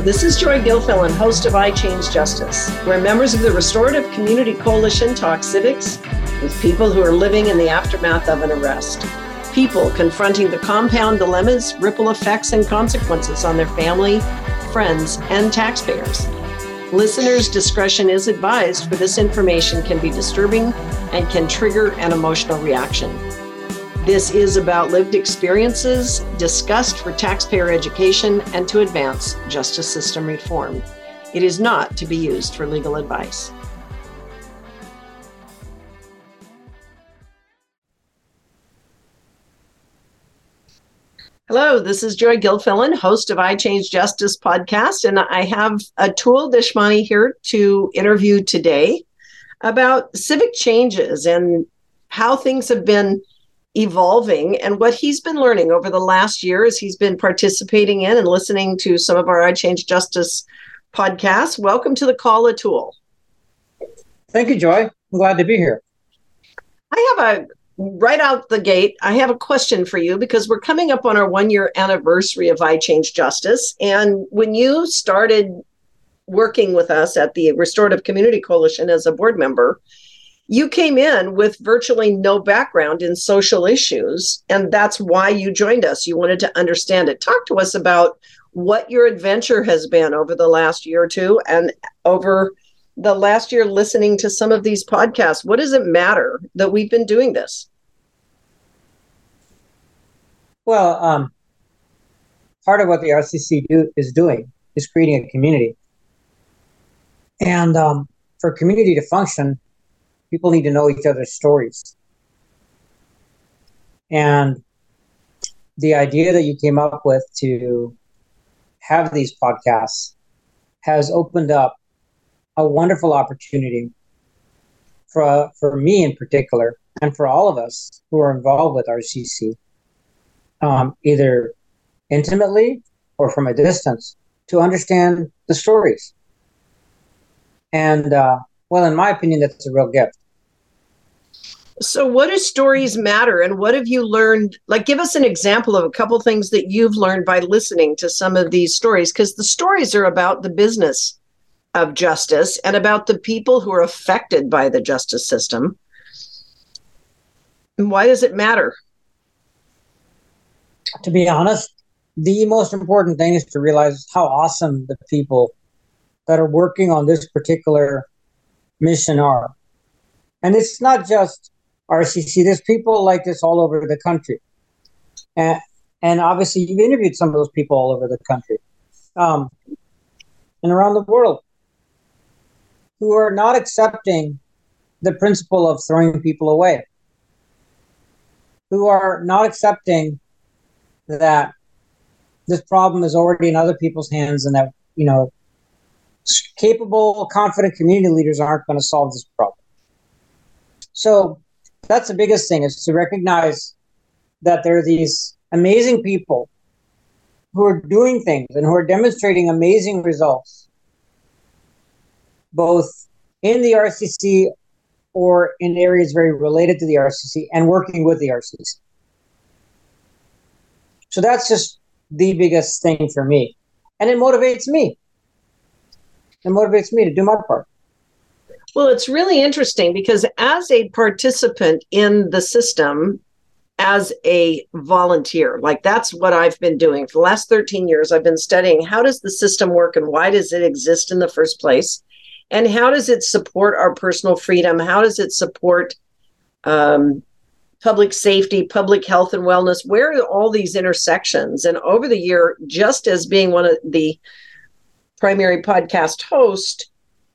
this is Joy Gilfilen, host of iChange Justice, where members of the Restorative Community Coalition talk civics with people who are living in the aftermath of an arrest. People confronting the compound dilemmas, ripple effects, and consequences on their family, friends, and taxpayers. Listeners' discretion is advised, for this information can be disturbing and can trigger an emotional reaction. This is about lived experiences discussed for taxpayer education and to advance justice system reform. It is not to be used for legal advice. Hello, this is Joy Gilfilen, host of iChange Justice podcast, and I have Atul Deshmane here to interview today about civic changes and how things have been evolving and what he's been learning over the last year as he's been participating in and listening to some of our iChange Justice podcasts. Welcome to the call, Atul. Thank you, Joy. I'm glad to be here. I have a right out the gate, I have a question for you because we're coming up on our one year anniversary of iChange Justice. And when you started working with us at the Restorative Community Coalition as a board member, you came in with virtually no background in social issues, and that's why you joined us. You wanted to understand it. Talk to us about what your adventure has been over the last year or two and over the last year listening to some of these podcasts. What does it matter that we've been doing this? Well, um, part of what the RCC do, is doing is creating a community. And um, for community to function, people need to know each other's stories. And the idea that you came up with to have these podcasts has opened up a wonderful opportunity for, for me in particular, and for all of us who are involved with RCC, um, either intimately or from a distance, to understand the stories. And uh, well, in my opinion, that's a real gift. So, what do stories matter, and what have you learned? Like, give us an example of a couple things that you've learned by listening to some of these stories, because the stories are about the business of justice and about the people who are affected by the justice system. And why does it matter? To be honest, the most important thing is to realize how awesome the people that are working on this particular mission are. And it's not just RCC. There's people like this all over the country. And, and obviously, you've interviewed some of those people all over the country um, and around the world who are not accepting the principle of throwing people away, who are not accepting that this problem is already in other people's hands and that, you know, capable, confident community leaders aren't going to solve this problem. So that's the biggest thing is to recognize that there are these amazing people who are doing things and who are demonstrating amazing results, both in the RCC or in areas very related to the RCC and working with the RCC. So that's just the biggest thing for me. And it motivates me. It motivates me to do my part. Well, it's really interesting because as a participant in the system, as a volunteer, like that's what I've been doing for the last 13 years. I've been studying how does the system work and why does it exist in the first place? And how does it support our personal freedom? How does it support um, public safety, public health, and wellness? Where are all these intersections? And over the year, just as being one of the primary podcast hosts,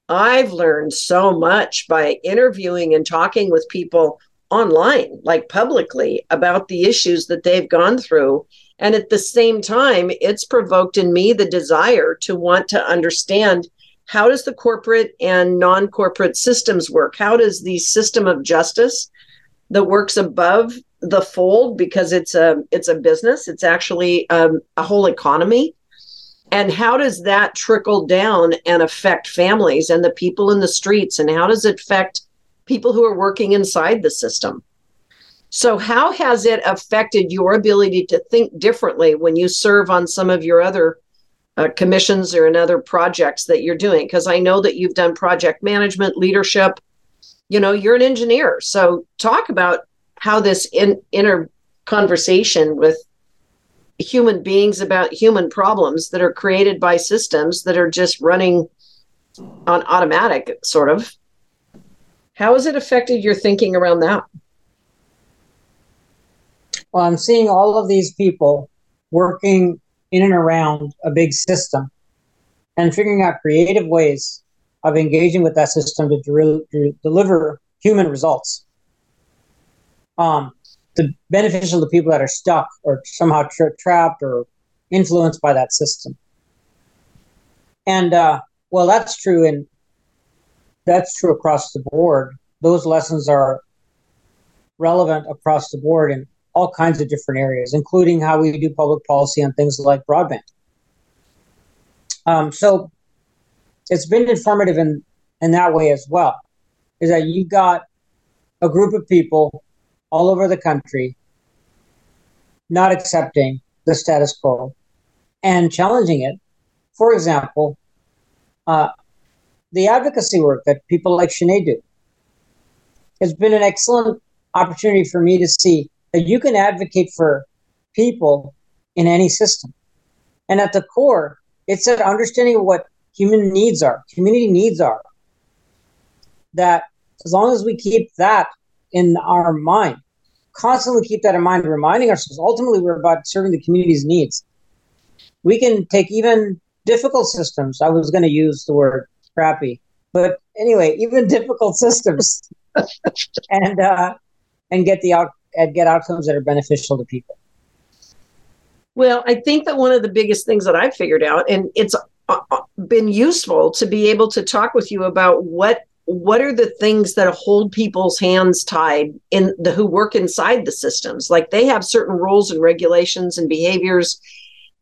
I've learned so much by interviewing and talking with people online, like publicly, about the issues that they've gone through. And at the same time, it's provoked in me the desire to want to understand how does the corporate and non-corporate systems work? How does the system of justice that works above the fold because it's a it's a business, it's actually um, a whole economy and how does that trickle down and affect families and the people in the streets? And how does it affect people who are working inside the system? So, how has it affected your ability to think differently when you serve on some of your other uh, commissions or in other projects that you're doing? Because I know that you've done project management, leadership. You know, you're an engineer. So talk about how this in, inner conversation with human beings about human problems that are created by systems that are just running on automatic, sort of. How has it affected your thinking around that? Well, I'm seeing all of these people working in and around a big system and figuring out creative ways of engaging with that system to, to deliver human results. Um, the beneficial to people that are stuck or somehow tra- trapped or influenced by that system. And uh, well, that's true, and that's true across the board. Those lessons are relevant across the board in all kinds of different areas, including how we do public policy on things like broadband. Um, so it's been informative in, in that way as well, is that you've got a group of people all over the country not accepting the status quo and challenging it. For example, uh, the advocacy work that people like Sinead do has been an excellent opportunity for me to see that you can advocate for people in any system. And at the core, it's an understanding of what human needs are, community needs are. That as long as we keep that in our mind, constantly keep that in mind, reminding ourselves ultimately we're about serving the community's needs. We can take even difficult systems. I was going to use the word crappy, but anyway, even difficult systems, and uh, and get the out and get outcomes that are beneficial to people. Well, I think that one of the biggest things that I've figured out, and it's uh, uh, been useful to be able to talk with you about what what are the things that hold people's hands tied in the who work inside the systems? Like they have certain rules and regulations and behaviors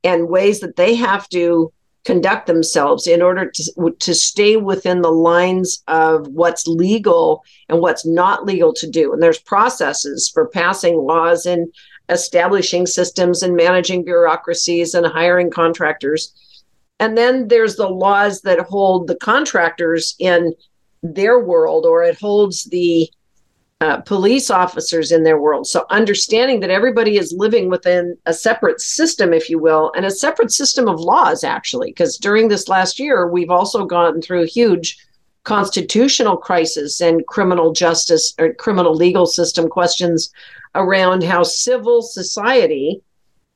and ways that they have to conduct themselves in order to to stay within the lines of what's legal and what's not legal to do. And there's processes for passing laws and establishing systems and managing bureaucracies and hiring contractors. And then there's the laws that hold the contractors in their world or it holds the uh, police officers in their world. So understanding that everybody is living within a separate system, if you will, and a separate system of laws, actually, because during this last year, we've also gone through huge constitutional crisis and criminal justice or criminal legal system questions around how civil society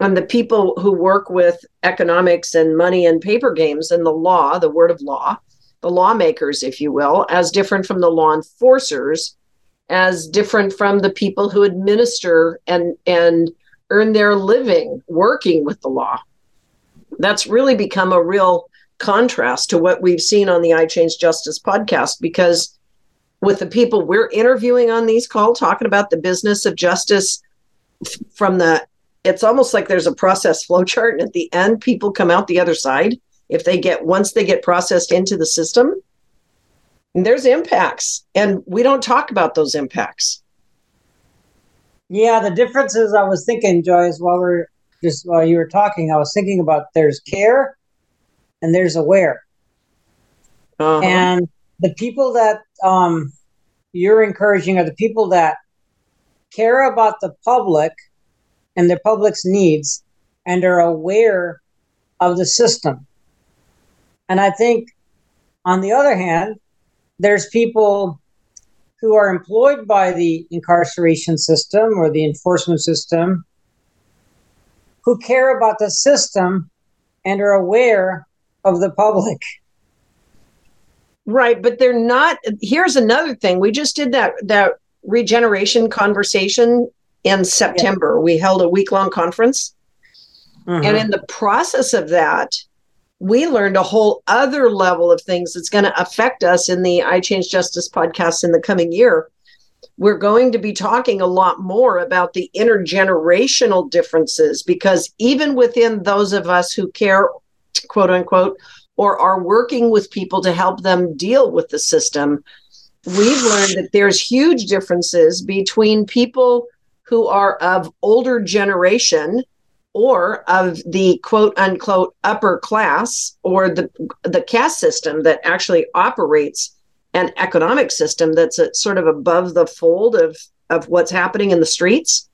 and the people who work with economics and money and paper games and the law, the word of law, the lawmakers, if you will, as different from the law enforcers, as different from the people who administer and and earn their living working with the law. That's really become a real contrast to what we've seen on the iChange Justice podcast because with the people we're interviewing on these calls talking about the business of justice from the it's almost like there's a process flow chart and at the end people come out the other side if they get once they get processed into the system there's impacts. And we don't talk about those impacts. Yeah the difference is i was thinking joyce while we're just while you were talking i was thinking about there's care and there's aware. Uh-huh. and the people that um, you're encouraging are the people that care about the public and the public's needs and are aware of the system and I think, on the other hand, there's people who are employed by the incarceration system or the enforcement system who care about the system and are aware of the public. Right, but they're not here's another thing. We just did that that regeneration conversation in September. Yeah. We held a week-long conference. Mm-hmm. And in the process of that, we learned a whole other level of things that's going to affect us in the iChange Justice podcast in the coming year. We're going to be talking a lot more about the intergenerational differences because even within those of us who care, quote unquote, or are working with people to help them deal with the system, we've learned that there's huge differences between people who are of older generation or of the quote unquote upper class or the the caste system that actually operates an economic system that's a, sort of above the fold of of what's happening in the streets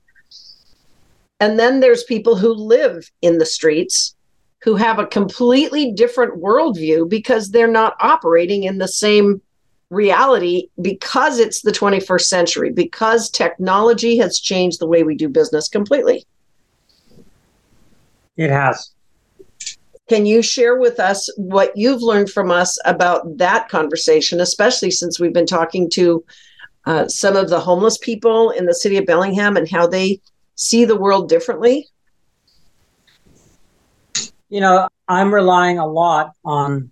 and then there's people who live in the streets who have a completely different worldview because they're not operating in the same reality because it's the 21st century, because technology has changed the way we do business completely. It has. Can you share with us what you've learned from us about that conversation, especially since we've been talking to uh, some of the homeless people in the city of Bellingham and how they see the world differently? You know, I'm relying a lot on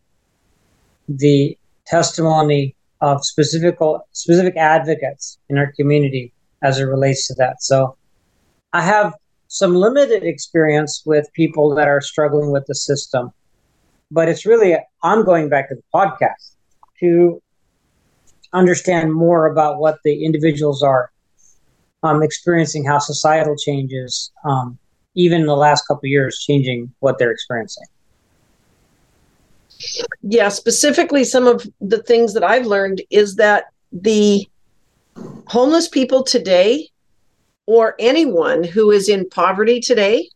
the testimony of specific specific advocates in our community as it relates to that. So I have some limited experience with people that are struggling with the system, but it's really I'm going back to the podcast to understand more about what the individuals are um, experiencing, how societal changes, um, even in the last couple years, changing what they're experiencing. Yeah, specifically, some of the things that I've learned is that the homeless people today, or anyone who is in poverty today,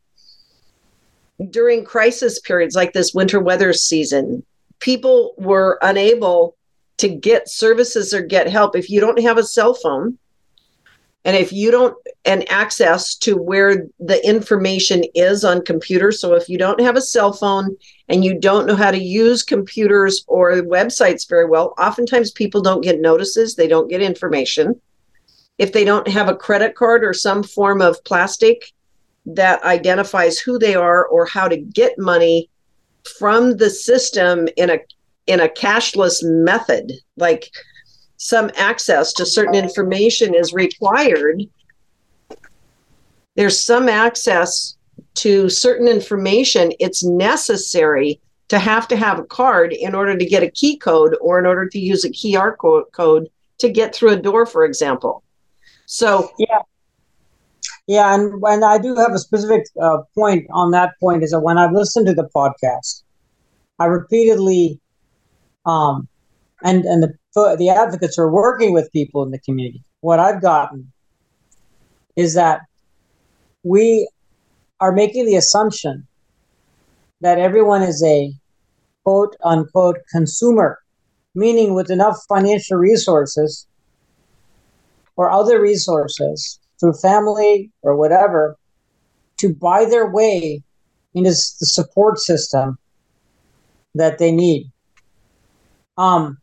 during crisis periods like this winter weather season, people were unable to get services or get help. If you don't have a cell phone, and if you don't, and access to where the information is on computers. So if you don't have a cell phone and you don't know how to use computers or websites very well, oftentimes people don't get notices, they don't get information. If they don't have a credit card or some form of plastic that identifies who they are or how to get money from the system in a in a cashless method, like some access to certain information is required, there's some access to certain information, it's necessary to have to have a card in order to get a key code or in order to use a QR code to get through a door, for example. So, yeah. Yeah, and when I do have a specific uh, point on that point is that when I've listened to the podcast, I repeatedly, um, and and the the advocates are working with people in the community. What I've gotten is that we are making the assumption that everyone is a quote unquote consumer, meaning with enough financial resources or other resources through family or whatever to buy their way into the support system that they need. Um,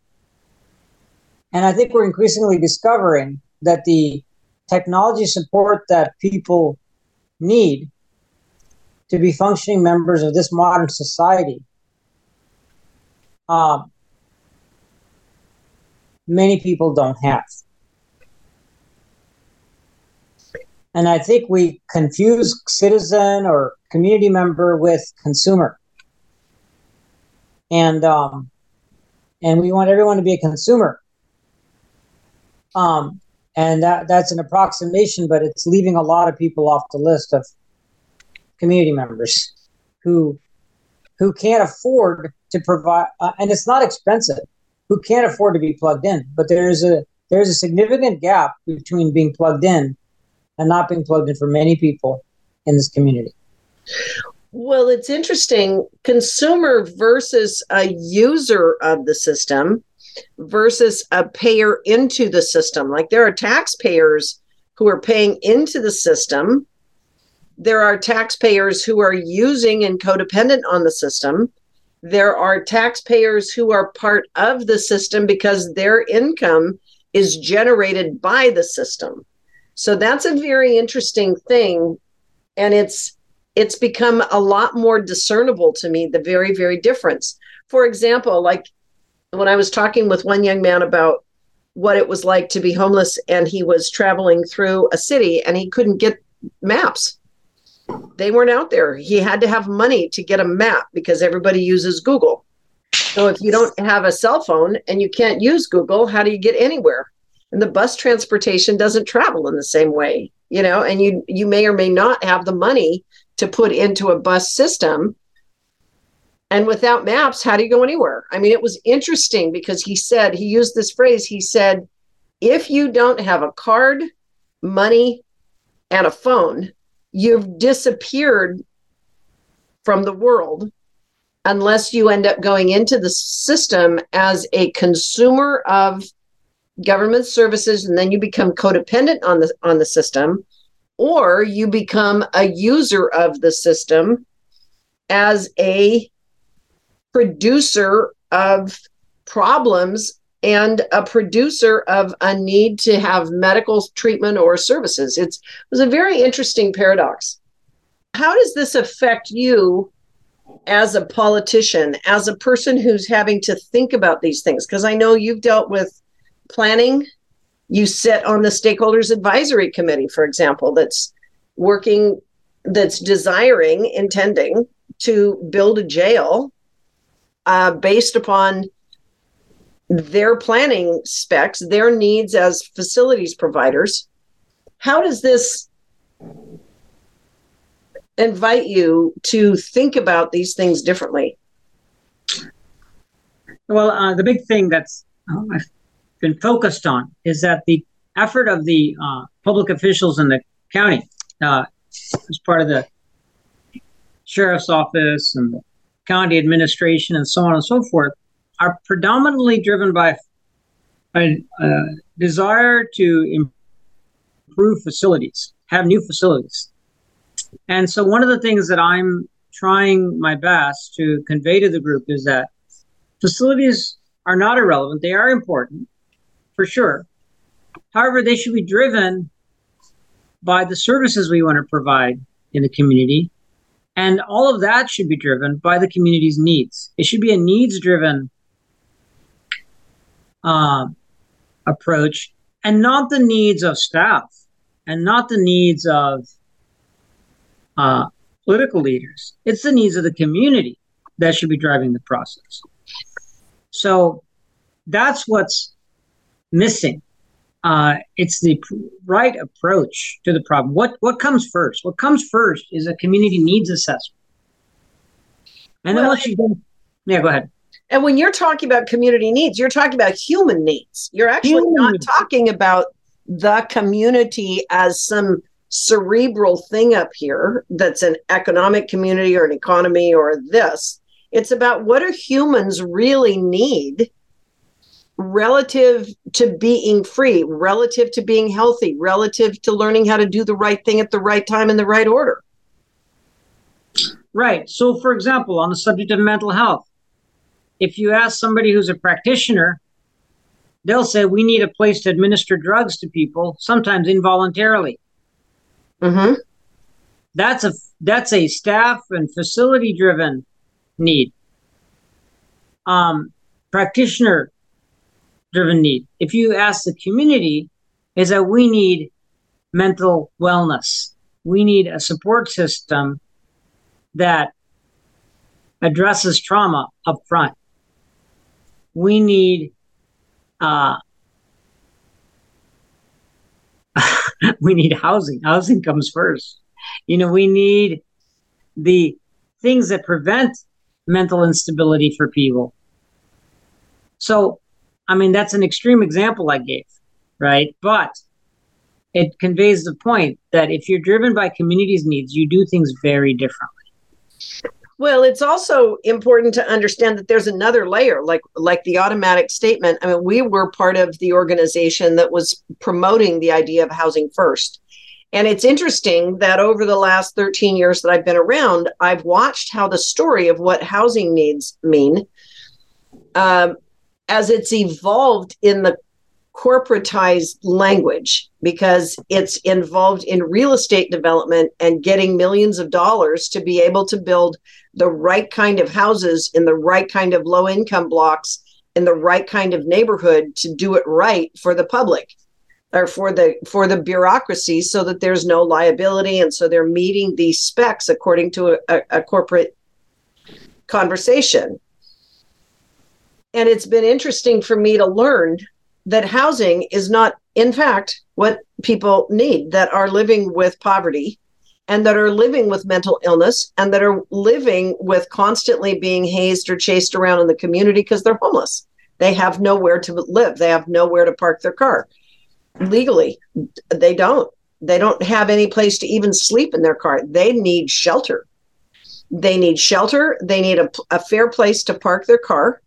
and I think we're increasingly discovering that the technology support that people need to be functioning members of this modern society, um, many people don't have. And I think we confuse citizen or community member with consumer. And um, and we want everyone to be a consumer. Um, and that that's an approximation, but it's leaving a lot of people off the list of community members who who can't afford to provide, uh, and it's not expensive. Who can't afford to be plugged in? But there's a there's a significant gap between being plugged in and not being plugged in for many people in this community. Well, it's interesting. Consumer versus a user of the system versus a payer into the system. Like there are taxpayers who are paying into the system. There are taxpayers who are using and codependent on the system. There are taxpayers who are part of the system because their income is generated by the system. So that's a very interesting thing. And it's it's become a lot more discernible to me, the very, very difference. For example, like when I was talking with one young man about what it was like to be homeless and he was traveling through a city and he couldn't get maps. They weren't out there. He had to have money to get a map because everybody uses Google. So if you don't have a cell phone and you can't use Google, how do you get anywhere? And the bus transportation doesn't travel in the same way, you know, and you you may or may not have the money to put into a bus system. And without maps, how do you go anywhere? I mean, it was interesting because he said, he used this phrase, he said, if you don't have a card, money, and a phone, you've disappeared from the world unless you end up going into the system as a consumer of government services and then you become codependent on the on the system or you become a user of the system as a producer of problems and a producer of a need to have medical treatment or services. It's, it was a very interesting paradox. How does this affect you as a politician as a person who's having to think about these things? Because i know you've dealt with planning. You sit on the stakeholders advisory committee, for example, that's working, that's desiring, intending to build a jail uh, based upon their planning specs, their needs as facilities providers. How does this invite you to think about these things differently? Well, uh, the big thing that's oh, been focused on is that the effort of the uh, public officials in the county, uh, as part of the sheriff's office and the county administration and so on and so forth, are predominantly driven by a, a desire to improve facilities, have new facilities. And so, one of the things that I'm trying my best to convey to the group is that facilities are not irrelevant, they are important for sure. However, they should be driven by the services we want to provide in the community. And all of that should be driven by the community's needs. It should be a needs driven uh, approach and not the needs of staff and not the needs of uh, political leaders. It's the needs of the community that should be driving the process. So that's what's missing. Uh, it's the right approach to the problem. What what comes first? What comes first is a community needs assessment. And well, then once you go, yeah, go ahead. And when you're talking about community needs, you're talking about human needs. You're actually human not needs. talking about the community as some cerebral thing up here that's an economic community or an economy or this. It's about what do humans really need relative to being free, relative to being healthy, relative to learning how to do the right thing at the right time in the right order. Right. So, for example, on the subject of mental health, if you ask somebody who's a practitioner, they'll say we need a place to administer drugs to people, sometimes involuntarily. Mm-hmm. That's a that's a staff and facility driven need. Um, practitioner driven need. If you ask the community, is that we need mental wellness. We need a support system that addresses trauma up front. We need uh, we need housing. Housing comes first. You know, we need the things that prevent mental instability for people. So I mean, that's an extreme example I gave, right? But it conveys the point that if you're driven by community's needs, you do things very differently. Well, it's also important to understand that there's another layer, like like the automatic statement. I mean, we were part of the organization that was promoting the idea of housing first. And it's interesting that over the last 13 years that I've been around, I've watched how the story of what housing needs mean um, as it's evolved in the corporatized language because it's involved in real estate development and getting millions of dollars to be able to build the right kind of houses in the right kind of low income blocks in the right kind of neighborhood to do it right for the public or for the for the bureaucracy so that there's no liability. And so they're meeting these specs according to a, a corporate conversation and it's been interesting for me to learn that housing is not, in fact, what people need that are living with poverty and that are living with mental illness and that are living with constantly being hazed or chased around in the community because they're homeless. They have nowhere to live, they have nowhere to park their car legally. They don't. They don't have any place to even sleep in their car. They need shelter. They need shelter. They need a, a fair place to park their car.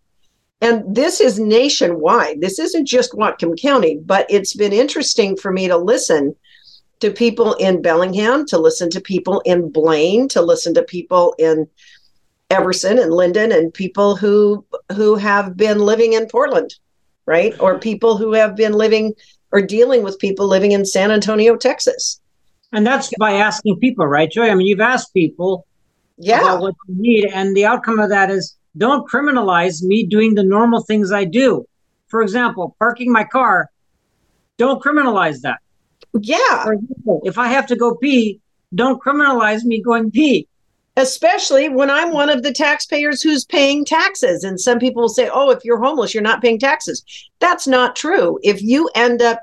And this is nationwide. This isn't just Whatcom County, but it's been interesting for me to listen to people in Bellingham, to listen to people in Blaine, to listen to people in Everson and Lynden and people who who have been living in Portland, right? Or mm-hmm. people who have been living or dealing with people living in San Antonio, Texas. And that's by asking people, right, Joy? I mean, you've asked people yeah. about what you need, and the outcome of that is don't criminalize me doing the normal things I do. For example, parking my car, don't criminalize that. Yeah. For example, if I have to go pee, don't criminalize me going pee. Especially when I'm one of the taxpayers who's paying taxes. And some people will say, oh, if you're homeless, you're not paying taxes. That's not true. If you end up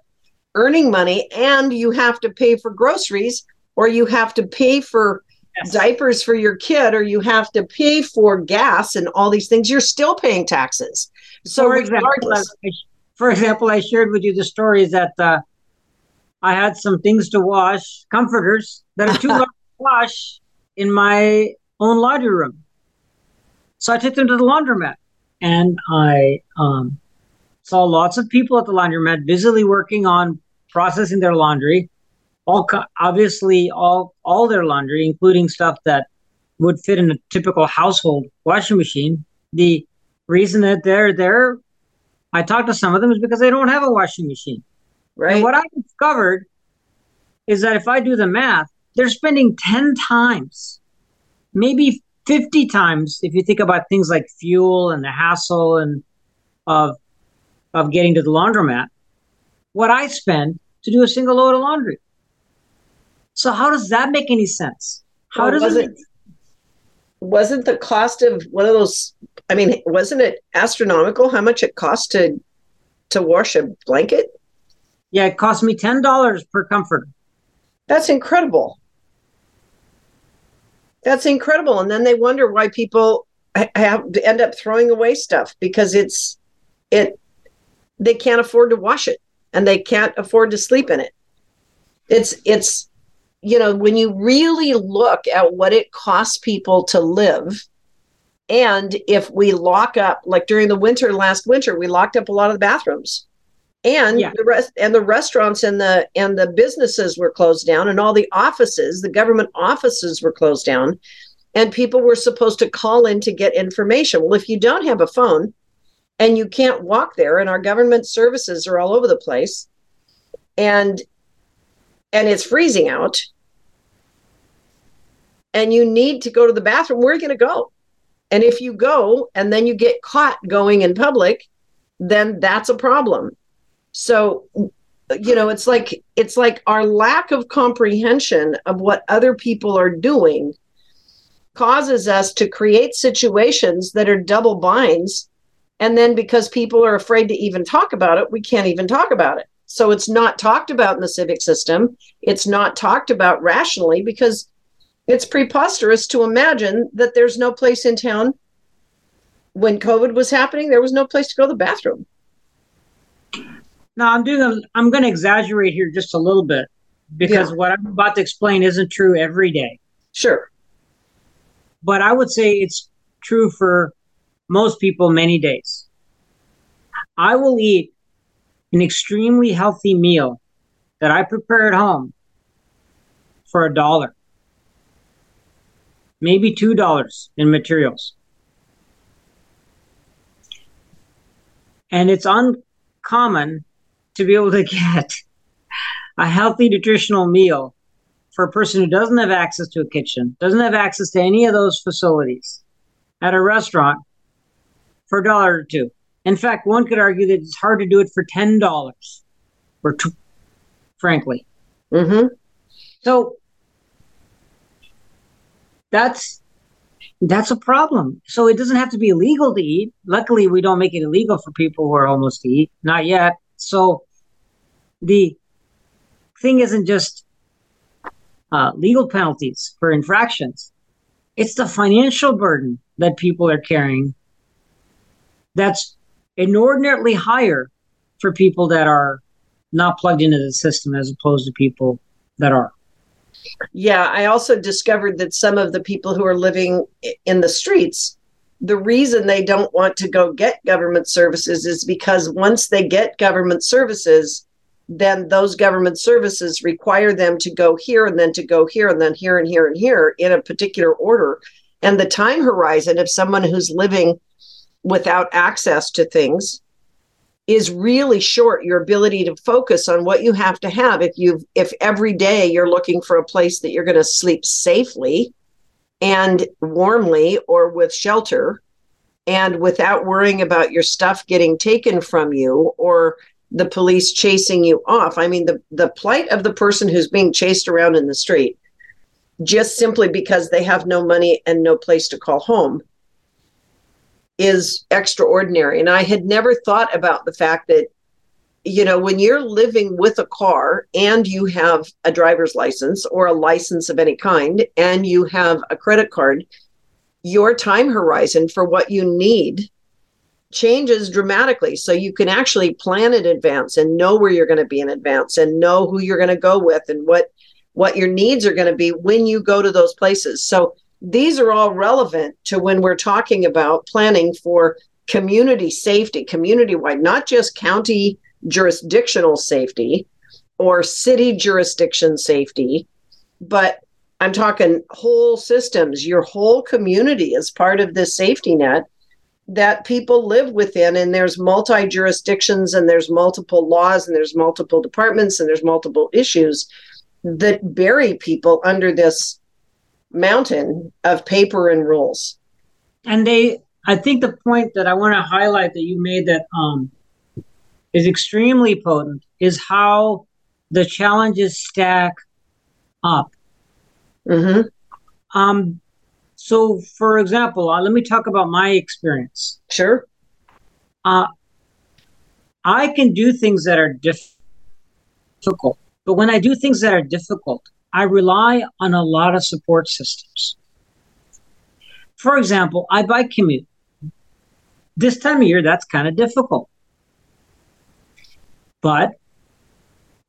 earning money and you have to pay for groceries or you have to pay for yes. diapers for your kid or you have to pay for gas and all these things, you're still paying taxes. So, for example, for example, I shared with you the story that uh, I had some things to wash, comforters that are too large to wash in my own laundry room. So I took them to the laundromat and I um, saw lots of people at the laundromat busily working on processing their laundry. All obviously all all their laundry, including stuff that would fit in a typical household washing machine. The reason that they're there, I talked to some of them, is because they don't have a washing machine. Right. And what I discovered is that if I do the math, they're spending 10 times, maybe 50 times, if you think about things like fuel and the hassle and of of getting to the laundromat, what I spend to do a single load of laundry. So how does that make any sense? How well, does it wasn't the cost of one of those I mean, wasn't it astronomical how much it cost to to wash a blanket? Yeah, it cost me ten dollars per comforter. That's incredible. That's incredible. And then they wonder why people have end up throwing away stuff because it's it they can't afford to wash it and they can't afford to sleep in it. It's it's you know when you really look at what it costs people to live and if we lock up like during the winter last winter we locked up a lot of the bathrooms and yeah. the rest and the restaurants and the and the businesses were closed down and all the offices the government offices were closed down and people were supposed to call in to get information well if you don't have a phone and you can't walk there and our government services are all over the place and and it's freezing out and you need to go to the bathroom where are you going to go. And if you go and then you get caught going in public then that's a problem. So you know it's like it's like our lack of comprehension of what other people are doing causes us to create situations that are double binds. And then because people are afraid to even talk about it we can't even talk about it. So it's not talked about in the civic system. It's not talked about rationally because it's preposterous to imagine that there's no place in town when covid was happening there was no place to go to the bathroom now I'm doing a, I'm going to exaggerate here just a little bit because yeah. what I'm about to explain isn't true every day. Sure. But I would say it's true for most people many days. I will eat an extremely healthy meal that I prepare at home for a dollar, maybe two dollars in materials. And it's uncommon to be able to get a healthy nutritional meal for a person who doesn't have access to a kitchen, doesn't have access to any of those facilities at a restaurant for a dollar or two. In fact, one could argue that it's hard to do it for ten dollars, or t- frankly. Mm-hmm. So that's that's a problem. So it doesn't have to be illegal to eat. Luckily, we don't make it illegal for people who are homeless to eat. Not yet. So the thing isn't just uh, legal penalties for infractions. It's the financial burden that people are carrying that's inordinately higher for people that are not plugged into the system as opposed to people that are. Yeah, I also discovered that some of the people who are living in the streets, the reason they don't want to go get government services is because once they get government services, then those government services require them to go here and then to go here and then here and here and here in a particular order. And the time horizon of someone who's living without access to things is really short your ability to focus on what you have to have if you if every day you're looking for a place that you're going to sleep safely and warmly or with shelter and without worrying about your stuff getting taken from you or the police chasing you off. I mean, the, the plight of the person who's being chased around in the street just simply because they have no money and no place to call home is extraordinary. And I had never thought about the fact that, you know, when you're living with a car and you have a driver's license or a license of any kind and you have a credit card, your time horizon for what you need changes dramatically. So you can actually plan in advance and know where you're going to be in advance and know who you're going to go with and what what your needs are going to be when you go to those places. So these are all relevant to when we're talking about planning for community safety, community wide, not just county jurisdictional safety or city jurisdiction safety, but I'm talking whole systems, your whole community is part of this safety net that people live within and there's multi jurisdictions and there's multiple laws and there's multiple departments and there's multiple issues that bury people under this mountain of paper and rules and they i think the point that i want to highlight that you made that um is extremely potent is how the challenges stack up mm-hmm. um so, for example, uh, let me talk about my experience. Sure. Uh, I can do things that are difficult, but when I do things that are difficult, I rely on a lot of support systems. For example, I bike commute. This time of year, that's kind of difficult. But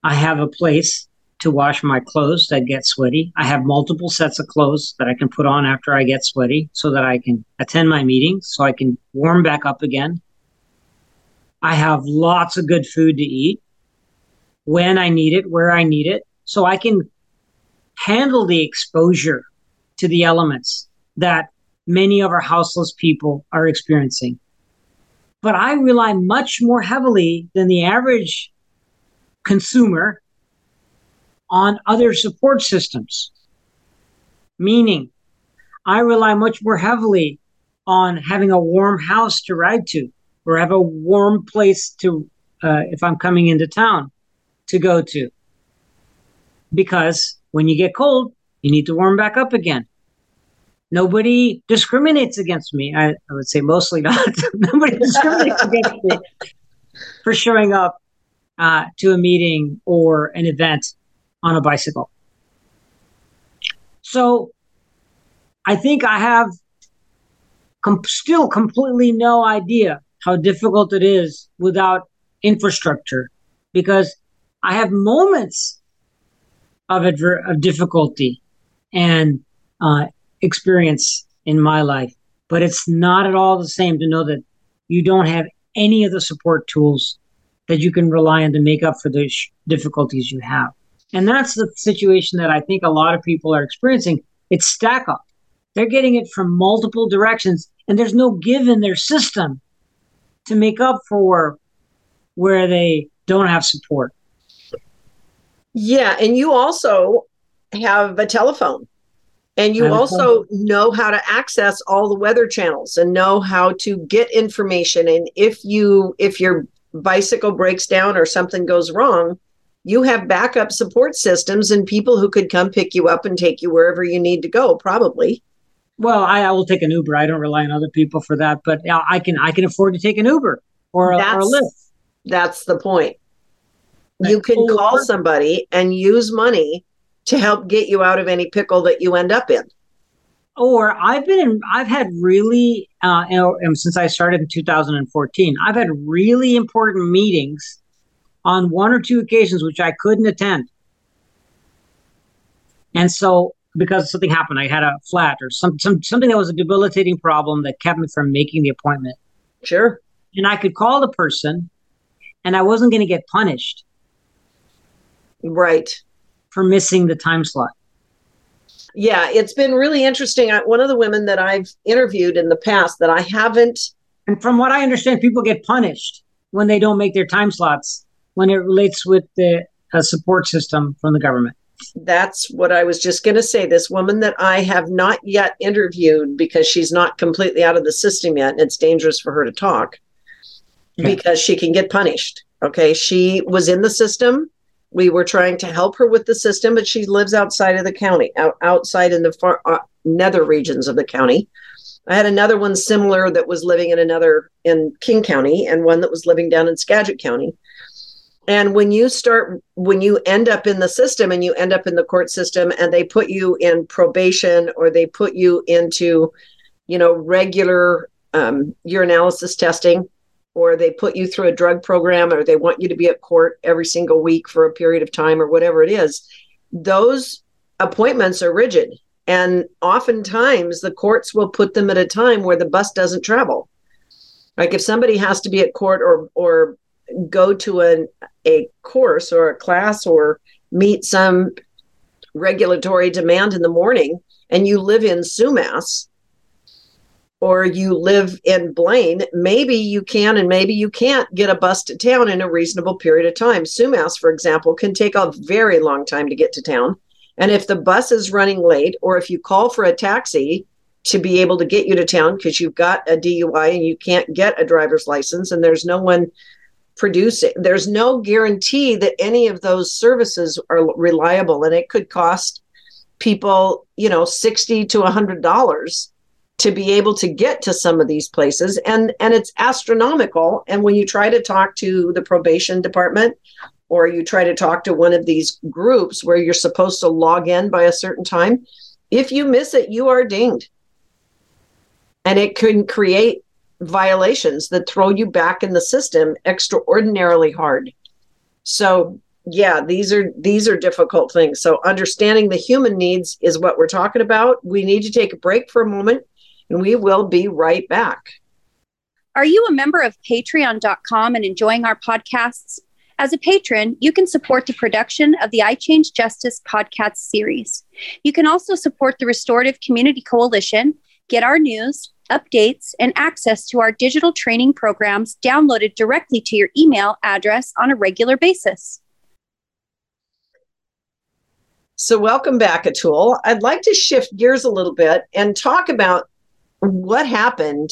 I have a place to wash my clothes that get sweaty. I have multiple sets of clothes that I can put on after I get sweaty so that I can attend my meetings, so I can warm back up again. I have lots of good food to eat when I need it, where I need it, so I can handle the exposure to the elements that many of our houseless people are experiencing. But I rely much more heavily than the average consumer on other support systems. Meaning, I rely much more heavily on having a warm house to ride to or have a warm place to, uh, if I'm coming into town, to go to. Because when you get cold, you need to warm back up again. Nobody discriminates against me. I, I would say mostly not. Nobody discriminates against me for showing up uh, to a meeting or an event on a bicycle. So I think I have com- still completely no idea how difficult it is without infrastructure because I have moments of, adver- of difficulty and uh, experience in my life, but it's not at all the same to know that you don't have any of the support tools that you can rely on to make up for the sh- difficulties you have. And that's the situation that I think a lot of people are experiencing. It's stack up. They're getting it from multiple directions, and there's no give in their system to make up for where they don't have support. Yeah, and you also have a telephone. And you also know how to access all the weather channels and know how to get information. And if you if your bicycle breaks down or something goes wrong, you have backup support systems and people who could come pick you up and take you wherever you need to go probably. Well I, I will take an uber. I don't rely on other people for that but i can i can afford to take an uber or a, that's, or a lyft. That's the point you can call somebody and use money to help get you out of any pickle that you end up in. Or I've been in, I've had really, uh, you since I started in 2014, I've had really important meetings on one or two occasions which I couldn't attend. And so because something happened, I had a flat or some, some something that was a debilitating problem that kept me from making the appointment. Sure. And I could call the person and I wasn't going to get punished. Right. For missing the time slot. Yeah, it's been really interesting. One of the women that I've interviewed in the past that I haven't. And from what I understand, people get punished when they don't make their time slots when it relates with the uh, support system from the government that's what I was just going to say. This woman that I have not yet interviewed because she's not completely out of the system yet, and it's dangerous for her to talk okay. because she can get punished. Okay. She was in the system. We were trying to help her with the system, but she lives outside of the county, out, outside in the far uh, nether regions of the county. I had another one similar that was living in another in King County and one that was living down in Skagit County and when you start when you end up in the system and you end up in the court system and they put you in probation or they put you into you know regular um, urinalysis testing or they put you through a drug program or they want you to be at court every single week for a period of time or whatever it is those appointments are rigid. And oftentimes the courts will put them at a time where the bus doesn't travel. Like if somebody has to be at court or or go to an, a course or a class or meet some regulatory demand in the morning and you live in Sumas or you live in Blaine, maybe you can and maybe you can't get a bus to town in a reasonable period of time. Sumas, for example, can take a very long time to get to town. And if the bus is running late, or if you call for a taxi to be able to get you to town because you've got a DUI and you can't get a driver's license and there's no one producing. There's no guarantee that any of those services are reliable, and it could cost people, you know, sixty to a hundred dollars to be able to get to some of these places, and and it's astronomical. And when you try to talk to the probation department, or you try to talk to one of these groups where you're supposed to log in by a certain time, if you miss it, you are dinged. And it can create violations that throw you back in the system extraordinarily hard. So yeah, these are these are difficult things. So understanding the human needs is what we're talking about. We need to take a break for a moment and we will be right back. Are you a member of patreon.com and enjoying our podcasts? As a patron, you can support the production of the iChange Justice podcast series. You can also support the Restorative Community Coalition, get our news, updates, and access to our digital training programs downloaded directly to your email address on a regular basis. So, welcome back, Atul. I'd like to shift gears a little bit and talk about what happened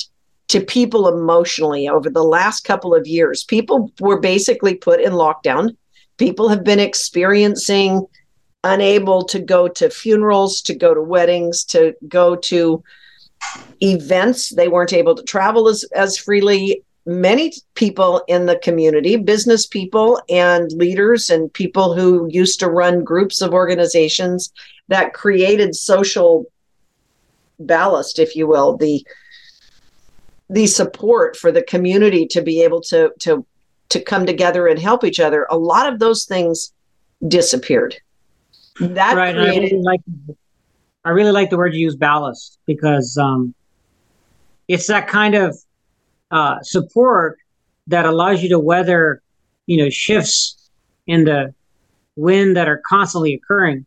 to people emotionally over the last couple of years. People were basically put in lockdown. People have been experiencing unable to go to funerals, to go to weddings, to go to events. They weren't able to travel as, as freely. Many people in the community, business people and leaders, and people who used to run groups of organizations that created social ballast, if you will, the the support for the community to be able to to to come together and help each other. A lot of those things disappeared. That right. Created, I really like I really like the word you use, ballast, because um, it's that kind of uh, support that allows you to weather, you know, shifts in the wind that are constantly occurring.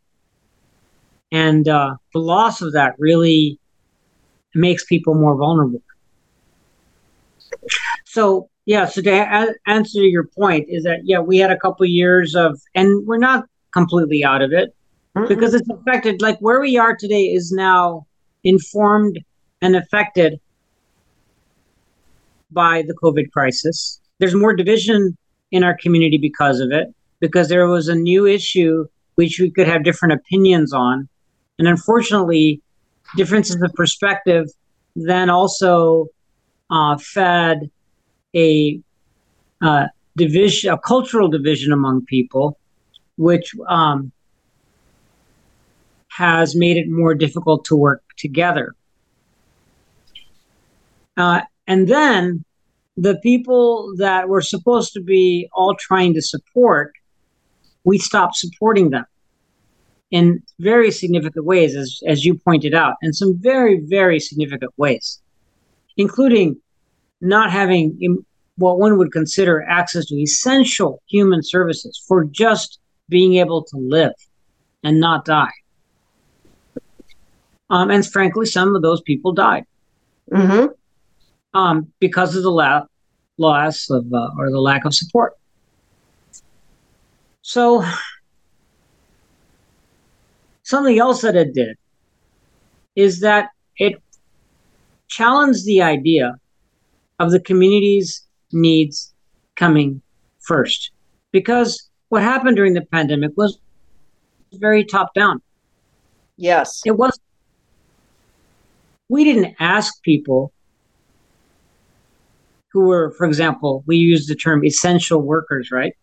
And uh, the loss of that really makes people more vulnerable. So, yeah, so to a- answer your point is that, yeah, we had a couple years of, and we're not completely out of it mm because it's affected like where we are today is now informed and affected by the covid crisis. There's more division in our community because of it because there was a new issue which we could have different opinions on. And unfortunately differences of perspective then also uh, fed a uh, division a cultural division among people which um, has made it more difficult to work together. Uh, and then the people that we're supposed to be all trying to support, we stopped supporting them in very significant ways, as, as you pointed out, in some very, very significant ways, including not having what one would consider access to essential human services for just being able to live and not die. Um, and frankly, some of those people died Mm-hmm. um, because of the la- loss of uh, or the lack of support. So, something else that it did is that it challenged the idea of the community's needs coming first. Because what happened during the pandemic was very top down. Yes. It was we didn't ask people who were, for example, we use the term essential workers, right?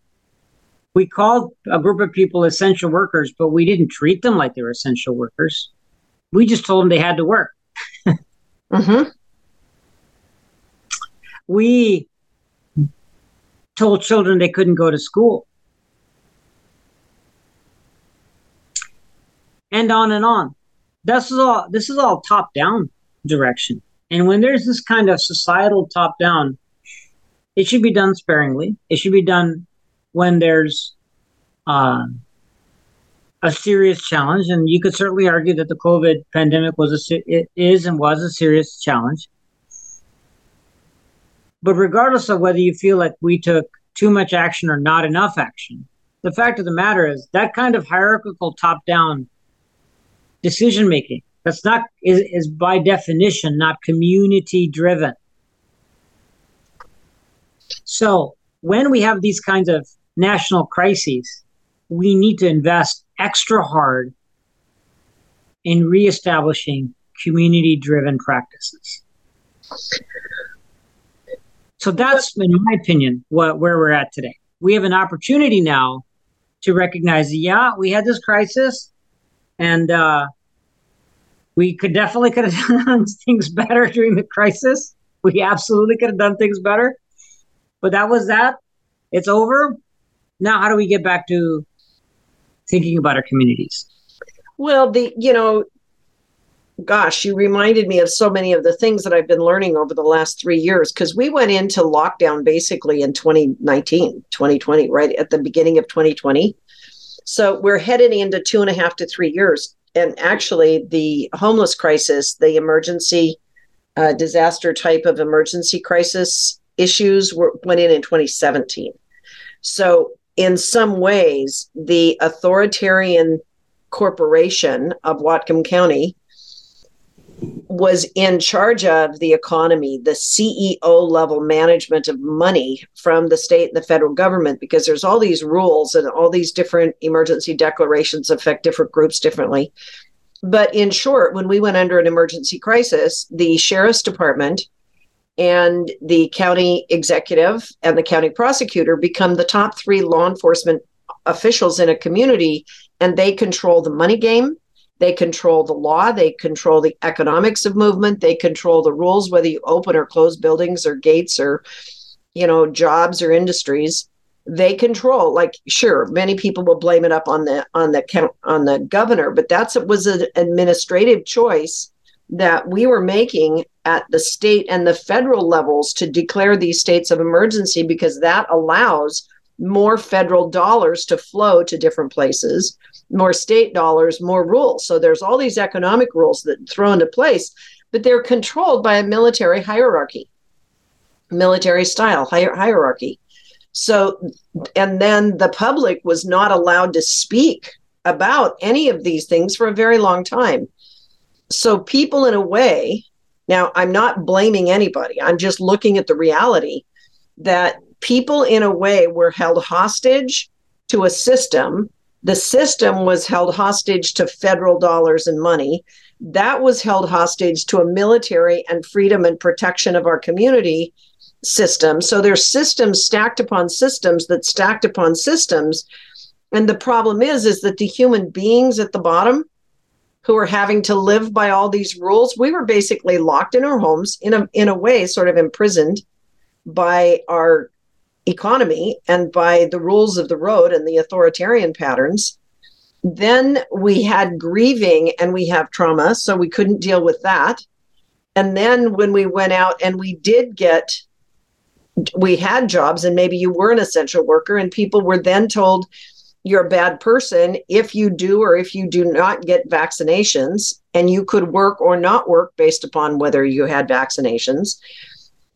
We called a group of people essential workers, but we didn't treat them like they were essential workers. We just told them they had to work. Mm-hmm. We told children they couldn't go to school. And on and on. This is all this is all top down direction. And when there's this kind of societal top down, it should be done sparingly. It should be done when there's uh, a serious challenge, and you could certainly argue that the COVID pandemic was a it is and was a serious challenge. But regardless of whether you feel like we took too much action or not enough action, the fact of the matter is that kind of hierarchical top down decision making that's not is, is by definition not community driven so when we have these kinds of national crises we need to invest extra hard in reestablishing community driven practices so that's in my opinion what where we're at today we have an opportunity now to recognize yeah we had this crisis and uh, we could definitely could have done things better during the crisis. We absolutely could have done things better, but that was that. It's over. Now, how do we get back to thinking about our communities? Well, the you know, gosh, you reminded me of so many of the things that I've been learning over the last three years because we went into lockdown basically in 2019, 2020, right at the beginning of 2020. So we're headed into two and a half to three years. And actually, the homeless crisis, the emergency uh, disaster type of emergency crisis issues were, went in in 2017. So, in some ways, the authoritarian corporation of Whatcom County was in charge of the economy, the CEO level management of money from the state and the federal government, because there's all these rules and all these different emergency declarations affect different groups differently. But in short, when we went under an emergency crisis, the sheriff's department and the county executive and the county prosecutor become the top three law enforcement officials in a community, and they control the money game they control the law, they control the economics of movement, they control the rules, whether you open or close buildings or gates or, you know, jobs or industries. They control. Like, sure, many people will blame it up on the on the on the governor, but that's it was an administrative choice that we were making at the state and the federal levels to declare these states of emergency because that allows more federal dollars to flow to different places more state dollars, more rules. So there's all these economic rules that throw into place, but they're controlled by a military hierarchy, military style hier- hierarchy. So, and then the public was not allowed to speak about any of these things for a very long time. So, people, in a way, now I'm not blaming anybody, I'm just looking at the reality that people, in a way, were held hostage to a system the system was held hostage to federal dollars and money. That was held hostage to a military and freedom and protection of our community system. So there's systems stacked upon systems that stacked upon systems. And the problem is, is that the human beings at the bottom who were having to live by all these rules. We were basically locked in our homes in a in a way, sort of imprisoned by our economy and by the rules of the road and the authoritarian patterns. Then we had grieving and we have trauma, so we couldn't deal with that. And then when we went out and we did get we had jobs and maybe you were an essential worker and people were then told you're a bad person if you do or if you do not get vaccinations and you could work or not work based upon whether you had vaccinations.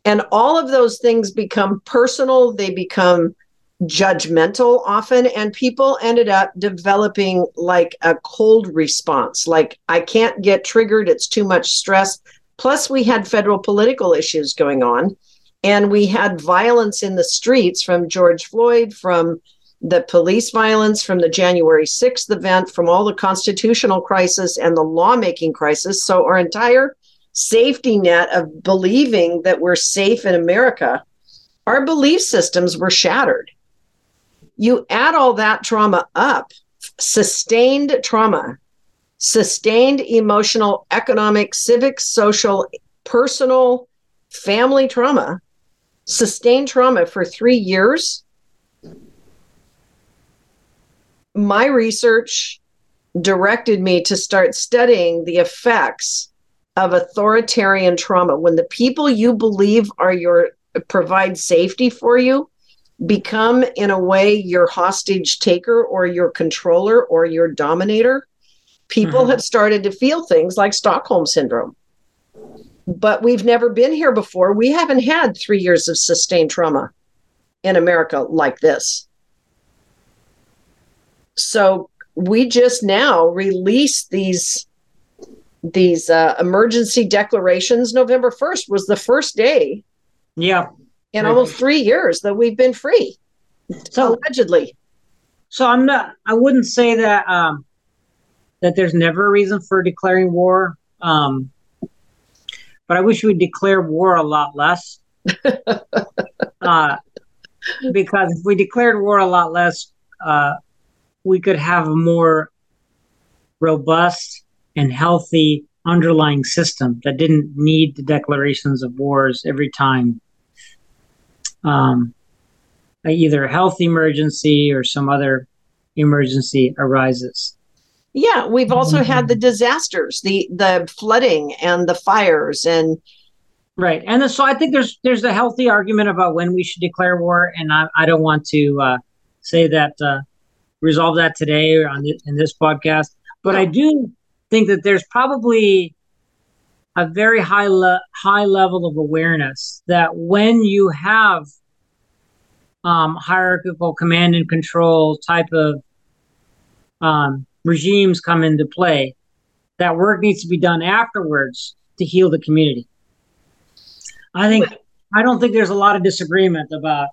And all of those things become personal they become judgmental often and people ended up developing like a cold response like i can't get triggered it's too much stress. Plus we had federal political issues going on and we had violence in the streets from George Floyd, from the police violence, from the January 6th event, from all the constitutional crisis and the lawmaking crisis. So, our entire safety net of believing that we're safe in America, our belief systems were shattered. You add all that trauma up, sustained trauma, sustained emotional, economic, civic, social, personal, family trauma sustained trauma for three years, my research directed me to start studying the effects of authoritarian trauma when the people you believe are your provide safety for you become in a way your hostage taker or your controller or your dominator people mm-hmm. have started to feel things like stockholm syndrome but we've never been here before. We haven't had three years of sustained trauma in America like this. So we just now released these these uh, emergency declarations. November first was the first day. Yeah. In right. almost three years that we've been free. So allegedly. So I'm not. I wouldn't say that um, that there's never a reason for declaring war. Um, but I wish we'd declare war a lot less. uh, because if we declared war a lot less, uh, we could have a more robust and healthy underlying system that didn't need the declarations of wars every time um, either a health emergency or some other emergency arises. Yeah, we've also had the mm-hmm. disasters, the the flooding and the fires and right. And so I think there's there's a healthy argument about when we should declare war, and I, I don't want to uh, say that uh, resolve that today or on the, in this podcast, but I do think that there's probably a very high le- high level of awareness that when you have um, hierarchical command and control type of um, regimes come into play, that work needs to be done afterwards to heal the community. I think I don't think there's a lot of disagreement about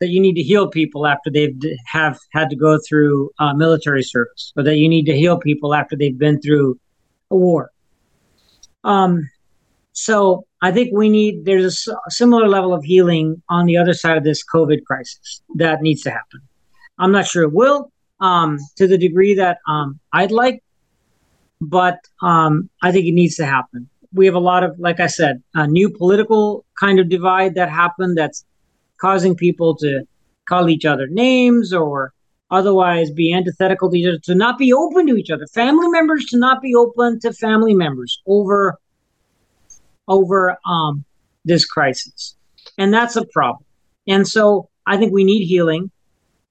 that you need to heal people after they've have had to go through uh, military service, or that you need to heal people after they've been through a war. Um, so I think we need there's a similar level of healing on the other side of this COVID crisis that needs to happen. I'm not sure it will, um, to the degree that um, I'd like, but um, I think it needs to happen. We have a lot of, like I said, a new political kind of divide that happened that's causing people to call each other names or otherwise be antithetical to each other, to not be open to each other, family members to not be open to family members over over um, this crisis, and that's a problem. And so I think we need healing,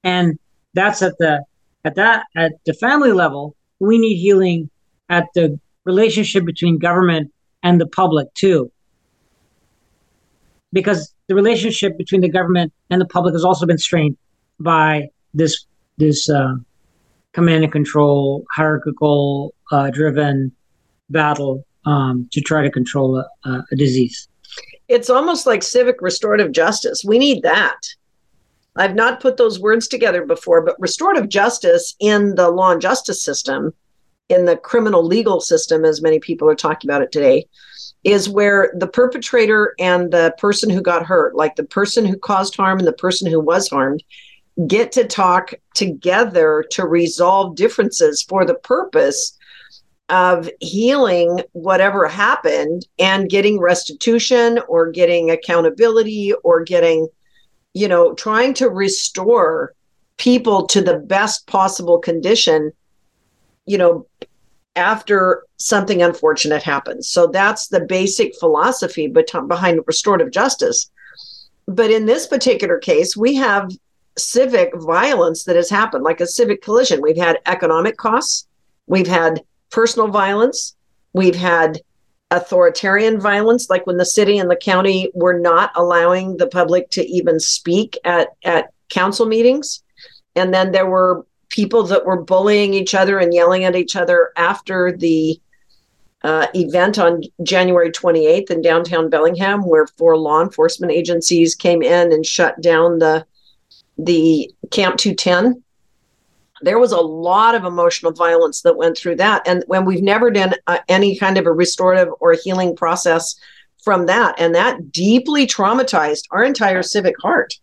and that's at the at that at the family level we need healing at the relationship between government and the public too. Because the relationship between the government and the public has also been strained by this this uh, command and control hierarchical uh, driven battle um, to try to control a, a disease. It's almost like civic restorative justice. We need that. I've not put those words together before, but restorative justice in the law and justice system, in the criminal legal system, as many people are talking about it today, is where the perpetrator and the person who got hurt, like the person who caused harm and the person who was harmed, get to talk together to resolve differences for the purpose of healing whatever happened and getting restitution or getting accountability or getting, you know, trying to restore people to the best possible condition, you know, after something unfortunate happens. So that's the basic philosophy behind restorative justice. But in this particular case, we have civic violence that has happened, like a civic collision. We've had economic costs, we've had personal violence, we've had authoritarian violence, like when the city and the county were not allowing the public to even speak at, at council meetings. And then there were people that were bullying each other and yelling at each other after the uh, event on January 28th in downtown Bellingham, where four law enforcement agencies came in and shut down the the Camp 210. There was a lot of emotional violence that went through that, and when we've never done uh, any kind of a restorative or healing process from that, and that deeply traumatized our entire civic heart,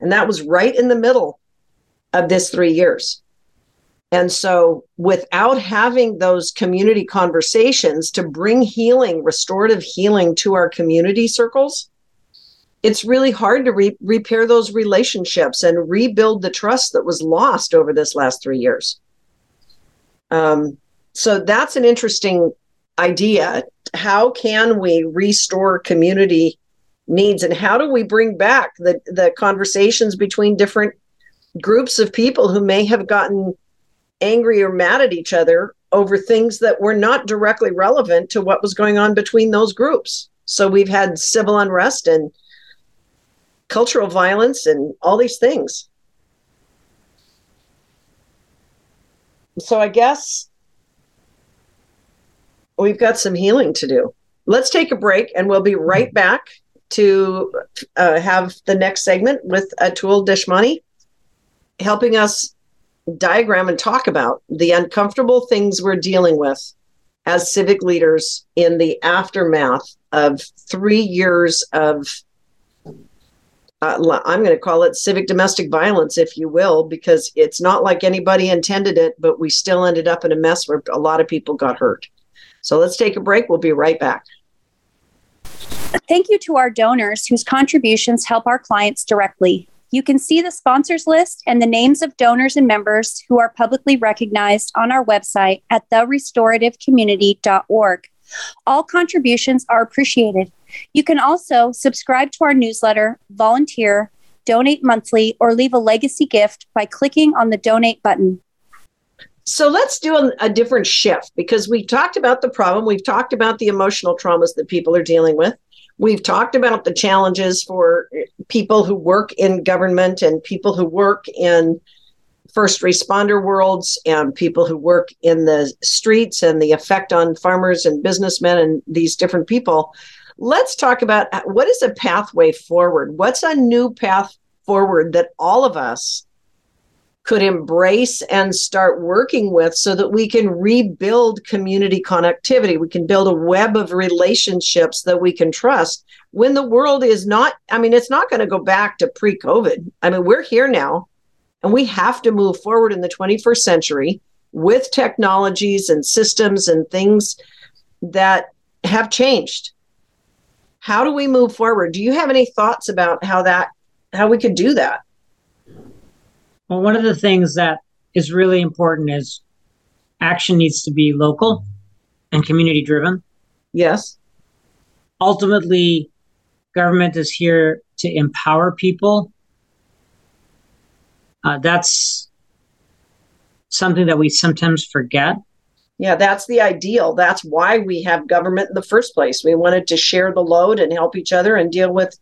and that was right in the middle of this three years. And so, without having those community conversations to bring healing, restorative healing to our community circles, it's really hard to re- repair those relationships and rebuild the trust that was lost over this last three years. Um, so, that's an interesting idea. How can we restore community needs and how do we bring back the, the conversations between different groups of people who may have gotten angry or mad at each other over things that were not directly relevant to what was going on between those groups. So we've had civil unrest and cultural violence and all these things. So I guess we've got some healing to do. Let's take a break and we'll be right back to uh, have the next segment with Atul Deshmane helping us diagram and talk about the uncomfortable things we're dealing with as civic leaders in the aftermath of three years of uh, I'm going to call it civic domestic violence, if you will, because it's not like anybody intended it, but we still ended up in a mess where a lot of people got hurt. So let's take a break. We'll be right back. Thank you to our donors whose contributions help our clients directly. You can see the sponsors list and the names of donors and members who are publicly recognized on our website at therestorativecommunity.org. All contributions are appreciated. You can also subscribe to our newsletter, volunteer, donate monthly, or leave a legacy gift by clicking on the donate button. So let's do a, a, different shift because we talked about the problem. We've talked about the emotional traumas that people are dealing with. We've talked about the challenges for people who work in government and people who work in first responder worlds and people who work in the streets and the effect on farmers and businessmen and these different people. Let's talk about uh, what is a pathway forward? What's a new path forward that all of us could embrace and start working with so that we can rebuild community connectivity. We can build a web of relationships that we can trust when the world is not, I mean, it's not going to go back to pre COVID. I mean, we're here now and we have to move forward in the 21st century with technologies and systems and things that have changed. How do we move forward? Do you have any thoughts about how that, how we could do that? Well, one of the things that is really important is action needs to be local and community driven. Yes. Ultimately, government is here to empower people. Uh, that's something that we sometimes forget. Yeah, that's the ideal. That's why we have government in the first place. We wanted to share the load and help each other and deal with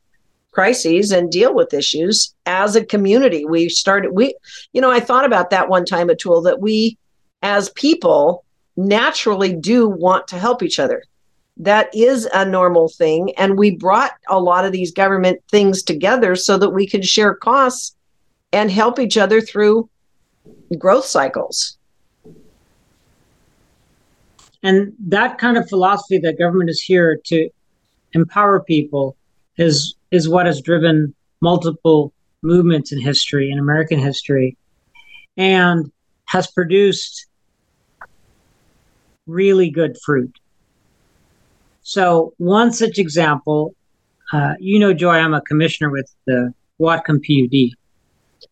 crises and deal with issues as a community. We started, we, you know, I thought about that one time, Atul that we as people naturally do want to help each other. That is a normal thing. And we brought a lot of these government things together so that we could share costs and help each other through growth cycles. And that kind of philosophy that government is here to empower people is is what has driven multiple movements in history, in American history, and has produced really good fruit. So, one such example, uh, you know, Joy, I'm a commissioner with the Whatcom PUD.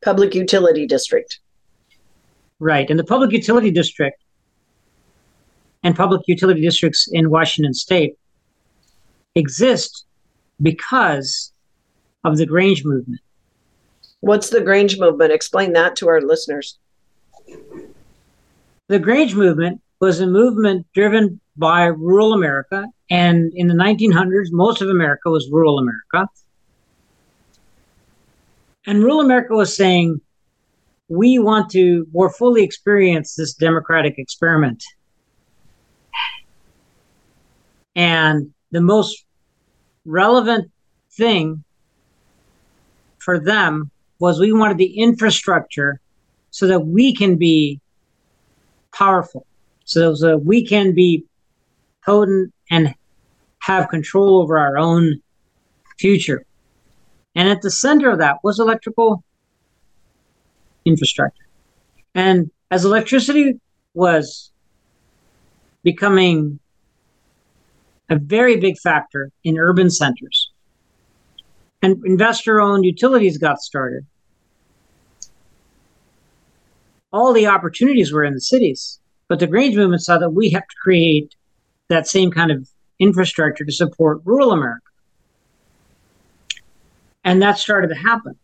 Public Utility District. Right. And the Public Utility District and public utility districts in Washington state exist because of the Grange movement. What's the Grange movement? Explain that to our listeners. The Grange movement was a movement driven by rural America. And in the 1900s, most of America was rural America. And rural America was saying, we want to more fully experience this democratic experiment. And the most relevant thing for them was we wanted the infrastructure so that we can be powerful, so that we can be potent and have control over our own future. And at the center of that was electrical infrastructure. And as electricity was becoming a very big factor in urban centers. And investor owned utilities got started. All the opportunities were in the cities, but the Grange movement saw that we have to create that same kind of infrastructure to support rural America. And that started to happen.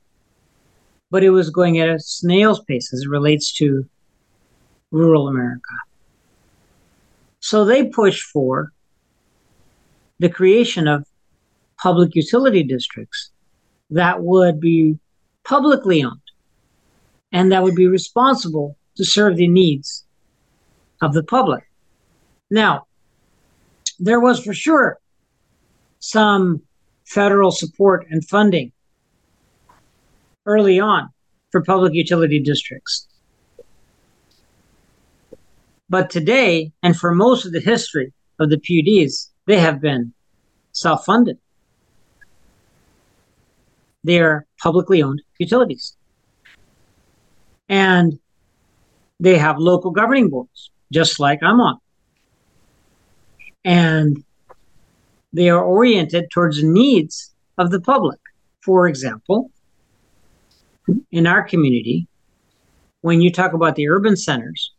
But it was going at a snail's pace as it relates to rural America. So they pushed for the creation of public utility districts that would be publicly owned and that would be responsible to serve the needs of the public. Now, there was for sure some federal support and funding early on for public utility districts. But today, and for most of the history of the PUDs, they have been self funded. They are publicly owned utilities. And they have local governing boards, just like I'm on. And they are oriented towards the needs of the public. For example, in our community, when you talk about the urban centers,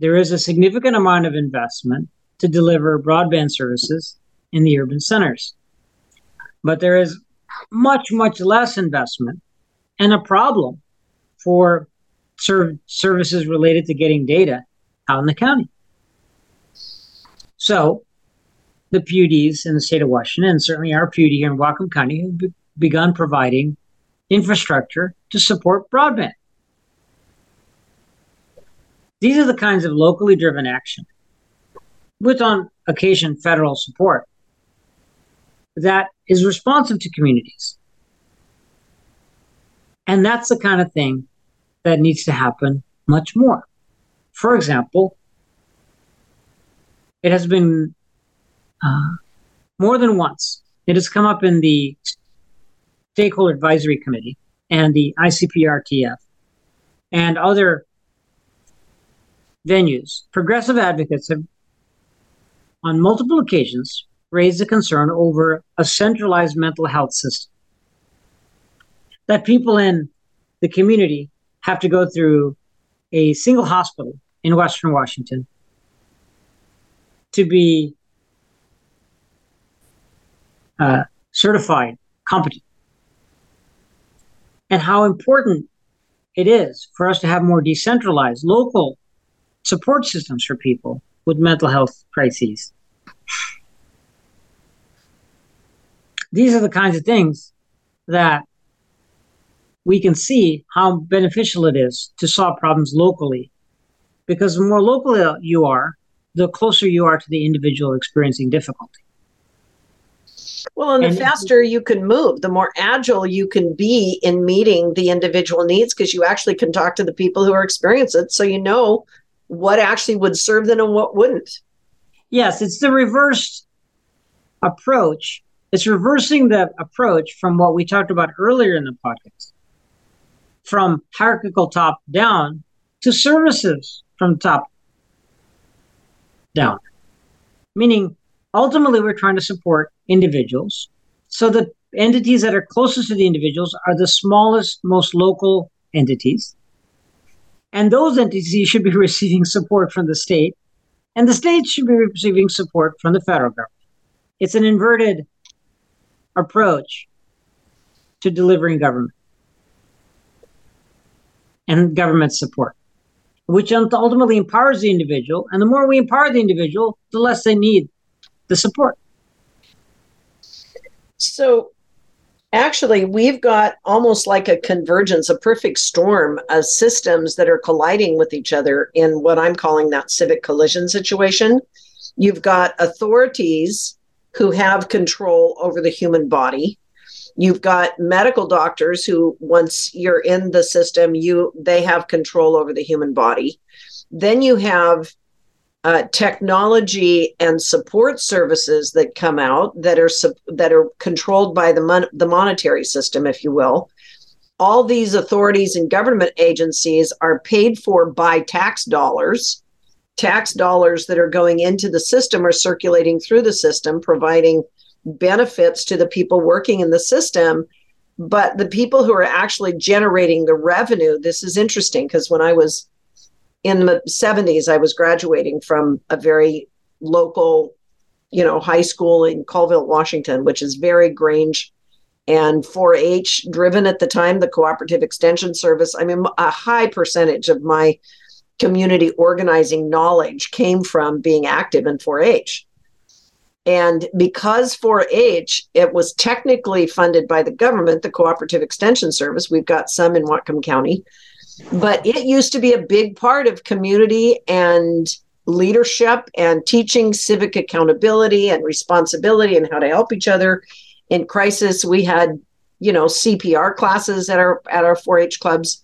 there is a significant amount of investment to deliver broadband services in the urban centers. But there is much, much less investment and a problem for serv- services related to getting data out in the county. So the PUDs in the state of Washington, and certainly our PUD here in Whatcom County, have be- begun providing infrastructure to support broadband. These are the kinds of locally driven action with on occasion federal support that is responsive to communities. And that's the kind of thing that needs to happen much more. For example, it has been uh, more than once, it has come up in the Stakeholder Advisory Committee and the ICPRTF and other venues. Progressive advocates have on multiple occasions raised a concern over a centralized mental health system. That people in the community have to go through a single hospital in Western Washington to be uh, certified competent. And how important it is for us to have more decentralized local support systems for people with mental health crises. These are the kinds of things that we can see how beneficial it is to solve problems locally. Because the more local you are, the closer you are to the individual experiencing difficulty. Well, and the and faster you can move, the more agile you can be in meeting the individual needs because you actually can talk to the people who are experiencing it. So you know what actually would serve them and what wouldn't. Yes, it's the reversed approach. It's reversing the approach from what we talked about earlier in the podcast from hierarchical top down to services from top down. Meaning, ultimately, we're trying to support individuals. So the entities that are closest to the individuals are the smallest, most local entities. And those entities should be receiving support from the state, and the state should be receiving support from the federal government. It's an inverted approach to delivering government and government support, which ultimately empowers the individual. And the more we empower the individual, the less they need the support. So, actually, we've got almost like a convergence, a perfect storm of systems that are colliding with each other in what I'm calling that civic collision situation. You've got authorities who have control over the human body You've got medical doctors who, once you're in the system, you they have control over the human body. Then you have uh, technology and support services that come out that are that are controlled by the mon- the monetary system, if you will. All these authorities and government agencies are paid for by tax dollars. Tax dollars that are going into the system are circulating through the system, providing benefits to the people working in the system but the people who are actually generating the revenue this is interesting because when i was in the 70s i was graduating from a very local you know high school in colville washington which is very grange and 4-h driven at the time the cooperative extension service. I mean a high percentage of my community organizing knowledge came from being active in 4-h and because 4 H, it was technically funded by the government, the Cooperative Extension Service, we've got some in Whatcom County, but it used to be a big part of community and leadership and teaching civic accountability and responsibility and how to help each other in crisis. We had, you know, CPR classes at our at our 4-H clubs.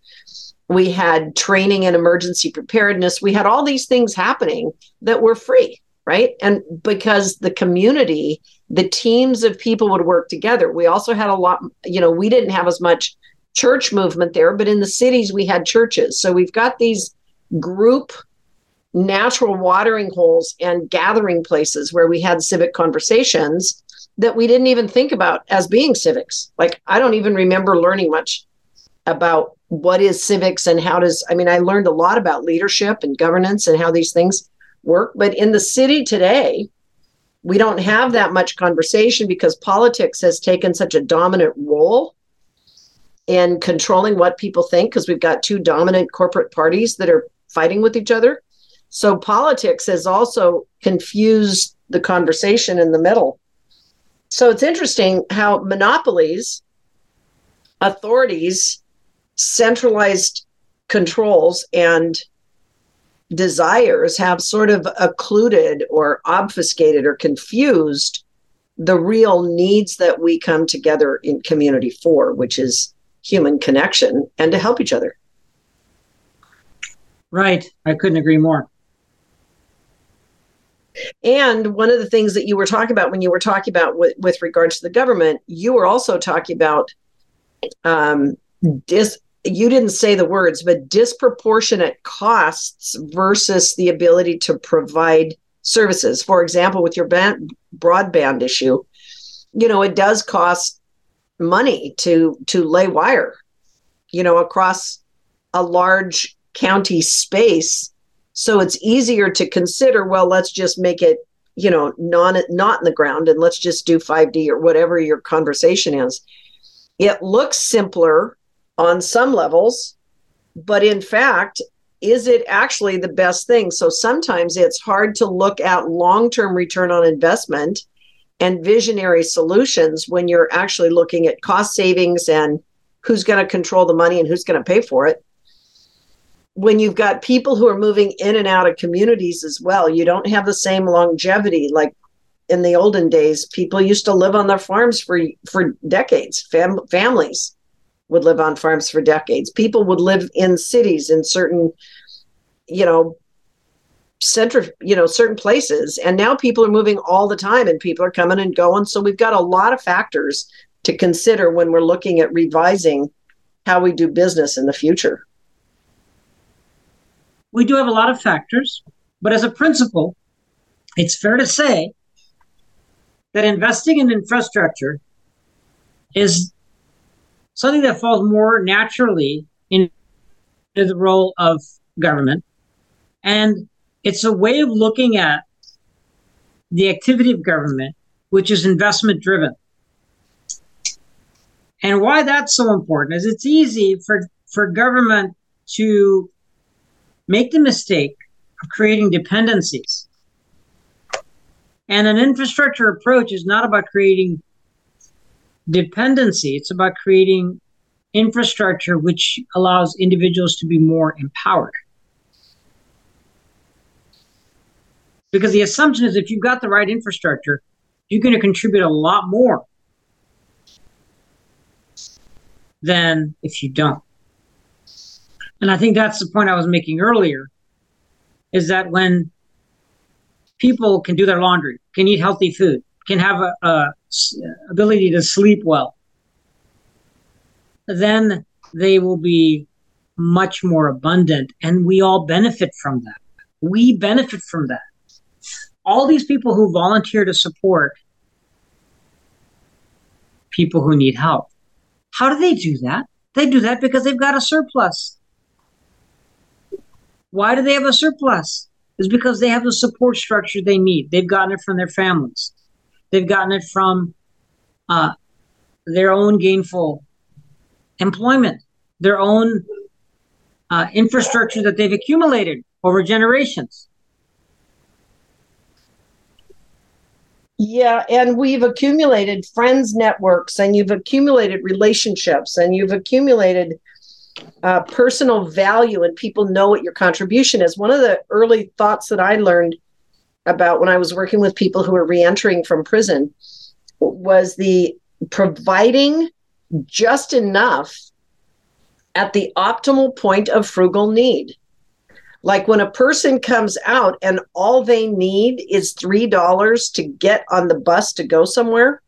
We had training in emergency preparedness. We had all these things happening that were free right? And because the community, the teams of people would work together. We also had a lot, you know, we didn't have as much church movement there, but in the cities we had churches. So we've got these group natural watering holes and gathering places where we had civic conversations that we didn't even think about as being civics. Like I don't even remember learning much about what is civics and how does I mean I learned a lot about leadership and governance and how these things work. But in the city today, we don't have that much conversation because politics has taken such a dominant role in controlling what people think because we've got two dominant corporate parties that are fighting with each other. So politics has also confused the conversation in the middle. So it's interesting how monopolies, authorities, centralized controls, and desires have sort of occluded or obfuscated or confused the real needs that we come together in community for, which is human connection and to help each other. Right. I couldn't agree more. And one of the things that you were talking about when you were talking about with, with regards to the government, you were also talking about um, dis, you didn't say the words, but disproportionate costs versus the ability to provide services. For example, with your band, broadband issue, you know, it does cost money to to lay wire, you know, across a large county space. So it's easier to consider, well, let's just make it, you know, non not in the ground and let's just do 5G or whatever your conversation is. It looks simpler on some levels, but in fact, is it actually the best thing? So sometimes it's hard to look at long term return on investment and visionary solutions when you're actually looking at cost savings and who's going to control the money and who's going to pay for it. When you've got people who are moving in and out of communities as well, you don't have the same longevity like in the olden days. People used to live on their farms for for decades, fam- families would live on farms for decades. People would live in cities in certain, you know, center, you know, certain places. And now people are moving all the time and people are coming and going. So we've got a lot of factors to consider when we're looking at revising how we do business in the future. We do have a lot of factors, but as a principle, it's fair to say that investing in infrastructure is something that falls more naturally into the role of government. And it's a way of looking at the activity of government, which is investment driven. And why that's so important is it's easy for, for government to make the mistake of creating dependencies. And an infrastructure approach is not about creating dependency, it's about creating infrastructure which allows individuals to be more empowered. Because the assumption is if you've got the right infrastructure, you're going to contribute a lot more than if you don't. And I think that's the point I was making earlier is that when people can do their laundry, can eat healthy food, can have a, a ability to sleep well, then they will be much more abundant and we all benefit from that. We benefit from that. All these people who volunteer to support people who need help. How do they do that? They do that because they've got a surplus. Why do they have a surplus? Is because they have the support structure they need. They've gotten it from their families. They've gotten it from uh, their own gainful employment, their own uh, infrastructure that they've accumulated over generations. Yeah, and we've accumulated friends networks, and you've accumulated relationships, and you've accumulated uh, personal value, and people know what your contribution is. One of the early thoughts that I learned about when I was working with people who were reentering from prison was the providing just enough at the optimal point of frugal need. Like when a person comes out and all they need is $3 to get on the bus to go somewhere,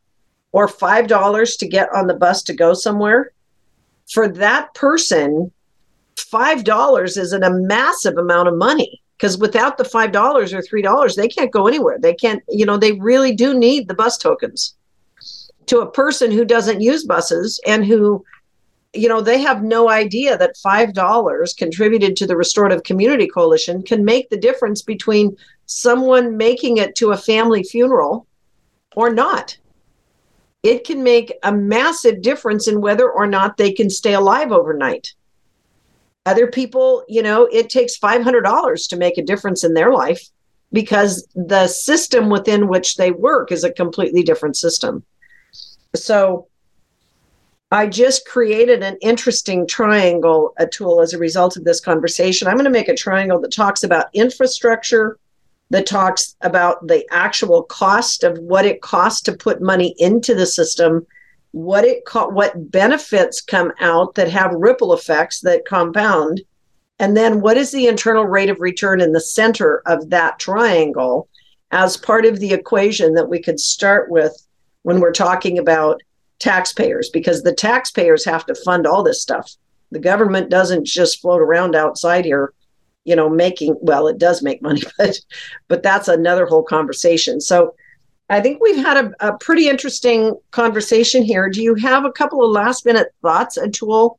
or $5 to get on the bus to go somewhere, for that person, $5 is a massive amount of money because without the $5 or $3, they can't go anywhere. They can't, you know, they really do need the bus tokens. To a person who doesn't use buses and who you know, they have no idea that $5 contributed to the Restorative Community Coalition can make the difference between someone making it to a family funeral or not. It can make a massive difference in whether or not they can stay alive overnight. Other people, you know, it takes $500 to make a difference in their life because the system within which they work is a completely different system. So, I just created an interesting triangle Atul as a result of this conversation. I'm going to make a triangle that talks about infrastructure, that talks about the actual cost of what it costs to put money into the system, what it co- what benefits come out that have ripple effects that compound, and then what is the internal rate of return in the center of that triangle as part of the equation that we could start with when we're talking about taxpayers because the taxpayers have to fund all this stuff. The government doesn't just float around outside here, you know, making well, it does make money, but but that's another whole conversation. So I think we've had a, a pretty interesting conversation here. Do you have a couple of last minute thoughts, Atul?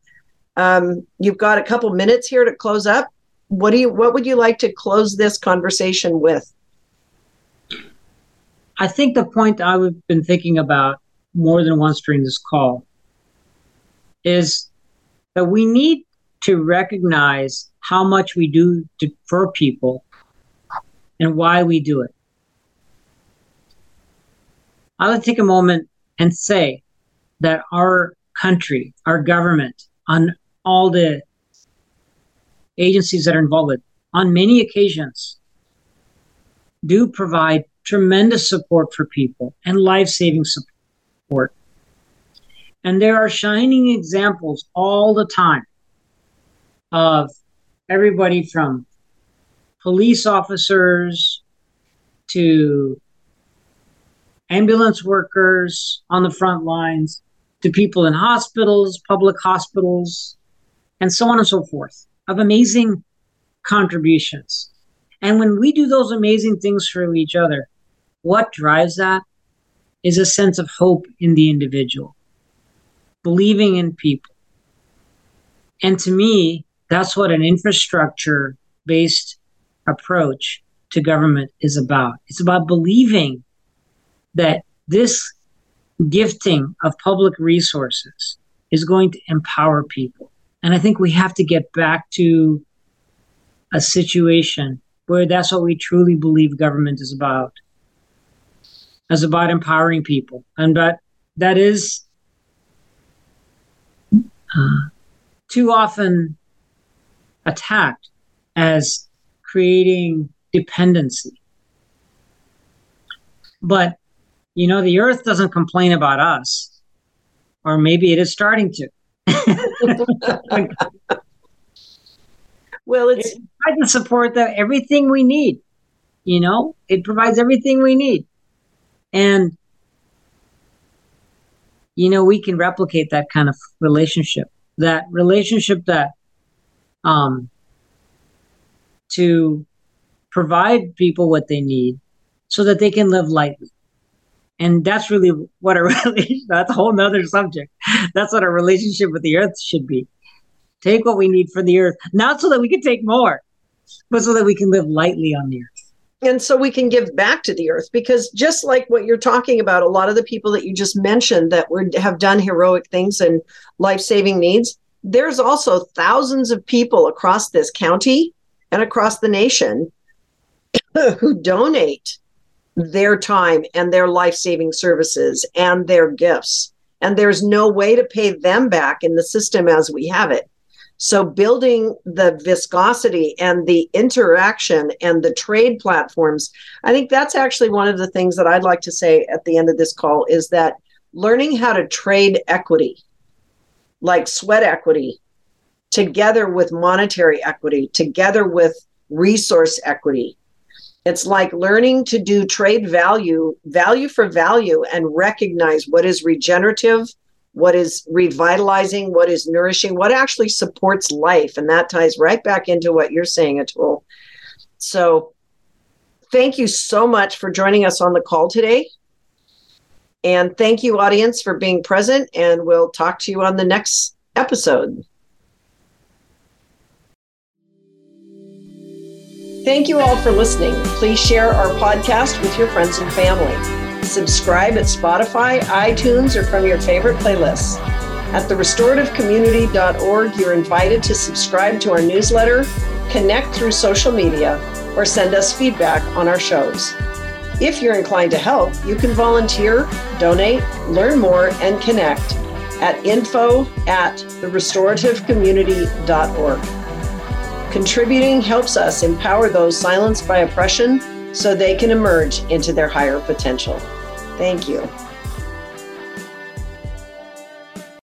Um, you've got a couple minutes here to close up. What do you what would you like to close this conversation with? I think the point I've been thinking about more than once during this call is that we need to recognize how much we do to, for people and why we do it. I will take a moment and say that our country, our government, on all the agencies that are involved on many occasions, do provide tremendous support for people and life saving support support. And there are shining examples all the time of everybody from police officers to ambulance workers on the front lines to people in hospitals, public hospitals, and so on and so forth of amazing contributions. And when we do those amazing things for each other, what drives that is a sense of hope in the individual, believing in people. And to me, that's what an infrastructure based approach to government is about. It's about believing that this gifting of public resources is going to empower people. And I think we have to get back to a situation where that's what we truly believe government is about. Is about empowering people. And that that is uh, too often attacked as creating dependency. But, you know, the earth doesn't complain about us, or maybe it is starting to. well, it's it provides the support that everything we need. You know, it provides everything we need. And, you know, we can replicate that kind of relationship, that relationship that, um, to provide people what they need so that they can live lightly. And that's really what a relationship, that's a whole nother subject. That's what a relationship with the earth should be. Take what we need from the earth, not so that we can take more, but so that we can live lightly on the earth. And so we can give back to the earth because just like what you're talking about, a lot of the people that you just mentioned that were, have done heroic things and life saving needs, there's also thousands of people across this county and across the nation who donate their time and their life saving services and their gifts. And there's no way to pay them back in the system as we have it. So, building the viscosity and the interaction and the trade platforms, I think that's actually one of the things that I'd like to say at the end of this call is that learning how to trade equity, like sweat equity, together with monetary equity, together with resource equity. It's like learning to do trade value, value for value, and recognize what is regenerative what is revitalizing, what is nourishing, what actually supports life. And that ties right back into what you're saying, Atul. So thank you so much for joining us on the call today. And thank you, audience, for being present. And we'll talk to you on the next episode. Thank you all for listening. Please share our podcast with your friends and family. Subscribe at Spotify, iTunes, or from your favorite playlists. At therestorativecommunity.org, you're invited to subscribe to our newsletter, connect through social media, or send us feedback on our shows. If you're inclined to help, you can volunteer, donate, learn more, and connect at info at therestorativecommunity.org. Contributing helps us empower those silenced by oppression so they can emerge into their higher potential. Thank you.